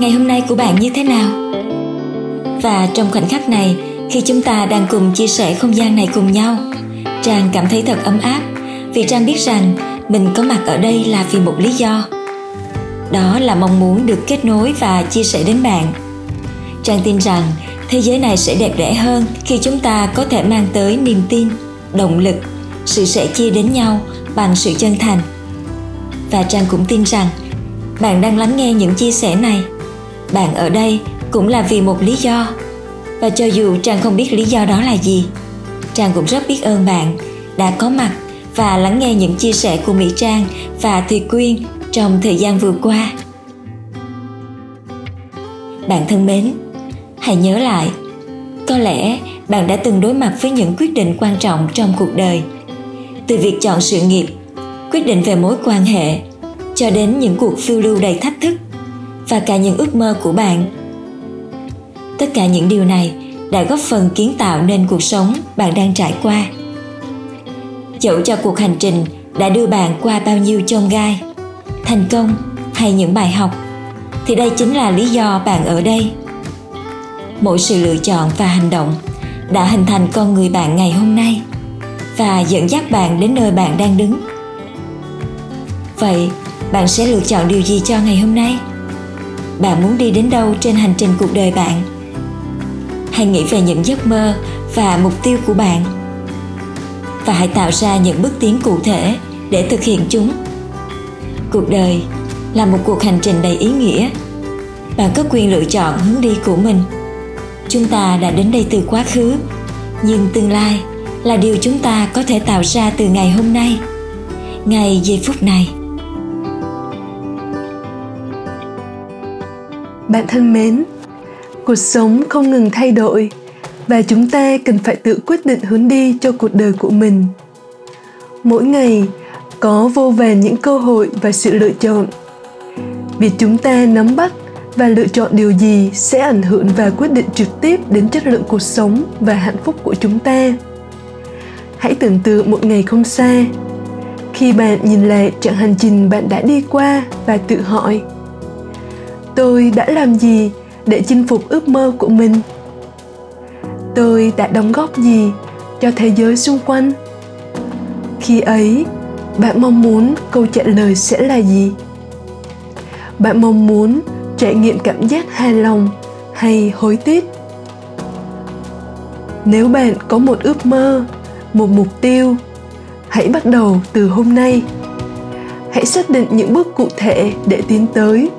ngày hôm nay của bạn như thế nào? Và trong khoảnh khắc này, khi chúng ta đang cùng chia sẻ không gian này cùng nhau, trang cảm thấy thật ấm áp vì trang biết rằng mình có mặt ở đây là vì một lý do. Đó là mong muốn được kết nối và chia sẻ đến bạn. Trang tin rằng thế giới này sẽ đẹp đẽ hơn khi chúng ta có thể mang tới niềm tin, động lực, sự sẻ chia đến nhau bằng sự chân thành. Và trang cũng tin rằng bạn đang lắng nghe những chia sẻ này bạn ở đây cũng là vì một lý do. Và cho dù trang không biết lý do đó là gì, trang cũng rất biết ơn bạn đã có mặt và lắng nghe những chia sẻ của mỹ trang và thùy quyên trong thời gian vừa qua. Bạn thân mến, hãy nhớ lại, có lẽ bạn đã từng đối mặt với những quyết định quan trọng trong cuộc đời. Từ việc chọn sự nghiệp, quyết định về mối quan hệ, cho đến những cuộc phiêu lưu đầy thách thức và cả những ước mơ của bạn. Tất cả những điều này đã góp phần kiến tạo nên cuộc sống bạn đang trải qua. Dẫu cho cuộc hành trình đã đưa bạn qua bao nhiêu chông gai, thành công hay những bài học, thì đây chính là lý do bạn ở đây. Mỗi sự lựa chọn và hành động đã hình thành con người bạn ngày hôm nay và dẫn dắt bạn đến nơi bạn đang đứng. Vậy, bạn sẽ lựa chọn điều gì cho ngày hôm nay? Bạn muốn đi đến đâu trên hành trình cuộc đời bạn? Hãy nghĩ về những giấc mơ và mục tiêu của bạn. Và hãy tạo ra những bước tiến cụ thể để thực hiện chúng. Cuộc đời là một cuộc hành trình đầy ý nghĩa. Bạn có quyền lựa chọn hướng đi của mình. Chúng ta đã đến đây từ quá khứ, nhưng tương lai là điều chúng ta có thể tạo ra từ ngày hôm nay. Ngay giây phút này Bạn thân mến, cuộc sống không ngừng thay đổi và chúng ta cần phải tự quyết định hướng đi cho cuộc đời của mình. Mỗi ngày có vô vàn những cơ hội và sự lựa chọn. Việc chúng ta nắm bắt và lựa chọn điều gì sẽ ảnh hưởng và quyết định trực tiếp đến chất lượng cuộc sống và hạnh phúc của chúng ta. Hãy tưởng tượng một ngày không xa, khi bạn nhìn lại chặng hành trình bạn đã đi qua và tự hỏi tôi đã làm gì để chinh phục ước mơ của mình? Tôi đã đóng góp gì cho thế giới xung quanh? Khi ấy, bạn mong muốn câu trả lời sẽ là gì? Bạn mong muốn trải nghiệm cảm giác hài lòng hay hối tiếc? Nếu bạn có một ước mơ, một mục tiêu, hãy bắt đầu từ hôm nay. Hãy xác định những bước cụ thể để tiến tới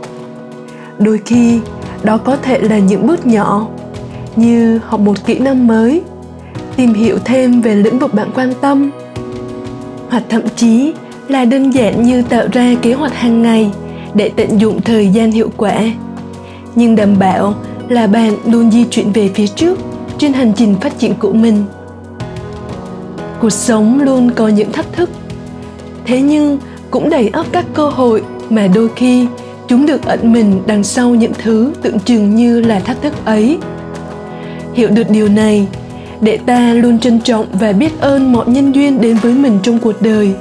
đôi khi, đó có thể là những bước nhỏ như học một kỹ năng mới, tìm hiểu thêm về lĩnh vực bạn quan tâm, hoặc thậm chí là đơn giản như tạo ra kế hoạch hàng ngày để tận dụng thời gian hiệu quả. Nhưng đảm bảo là bạn luôn di chuyển về phía trước trên hành trình phát triển của mình. Cuộc sống luôn có những thách thức, thế nhưng cũng đầy ắp các cơ hội mà đôi khi chúng được ẩn mình đằng sau những thứ tưởng chừng như là thách thức ấy. Hiểu được điều này để ta luôn trân trọng và biết ơn mọi nhân duyên đến với mình trong cuộc đời.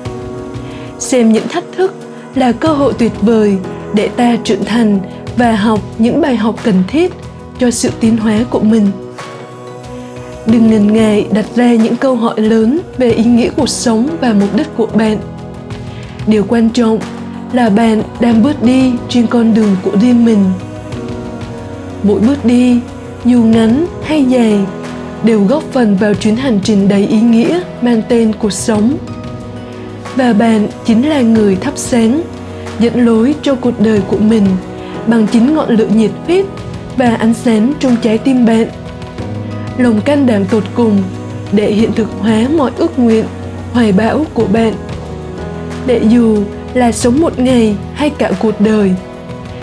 Xem những thách thức là cơ hội tuyệt vời để ta trưởng thành và học những bài học cần thiết cho sự tiến hóa của mình. Đừng ngần ngại đặt ra những câu hỏi lớn về ý nghĩa cuộc sống và mục đích của bạn. Điều quan trọng là bạn đang bước đi trên con đường của riêng mình. Mỗi bước đi dù ngắn hay dài, đều góp phần vào chuyến hành trình đầy ý nghĩa mang tên cuộc sống. Và bạn chính là người thắp sáng, dẫn lối cho cuộc đời của mình bằng chính ngọn lửa nhiệt huyết và ánh sáng trong trái tim bạn. Lòng can đảm tột cùng để hiện thực hóa mọi ước nguyện, hoài bão của bạn. Để dù là sống một ngày hay cả cuộc đời.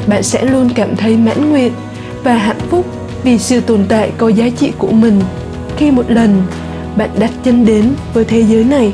Bạn sẽ luôn cảm thấy mãn nguyện và hạnh phúc vì sự tồn tại có giá trị của mình khi một lần bạn đặt chân đến với thế giới này.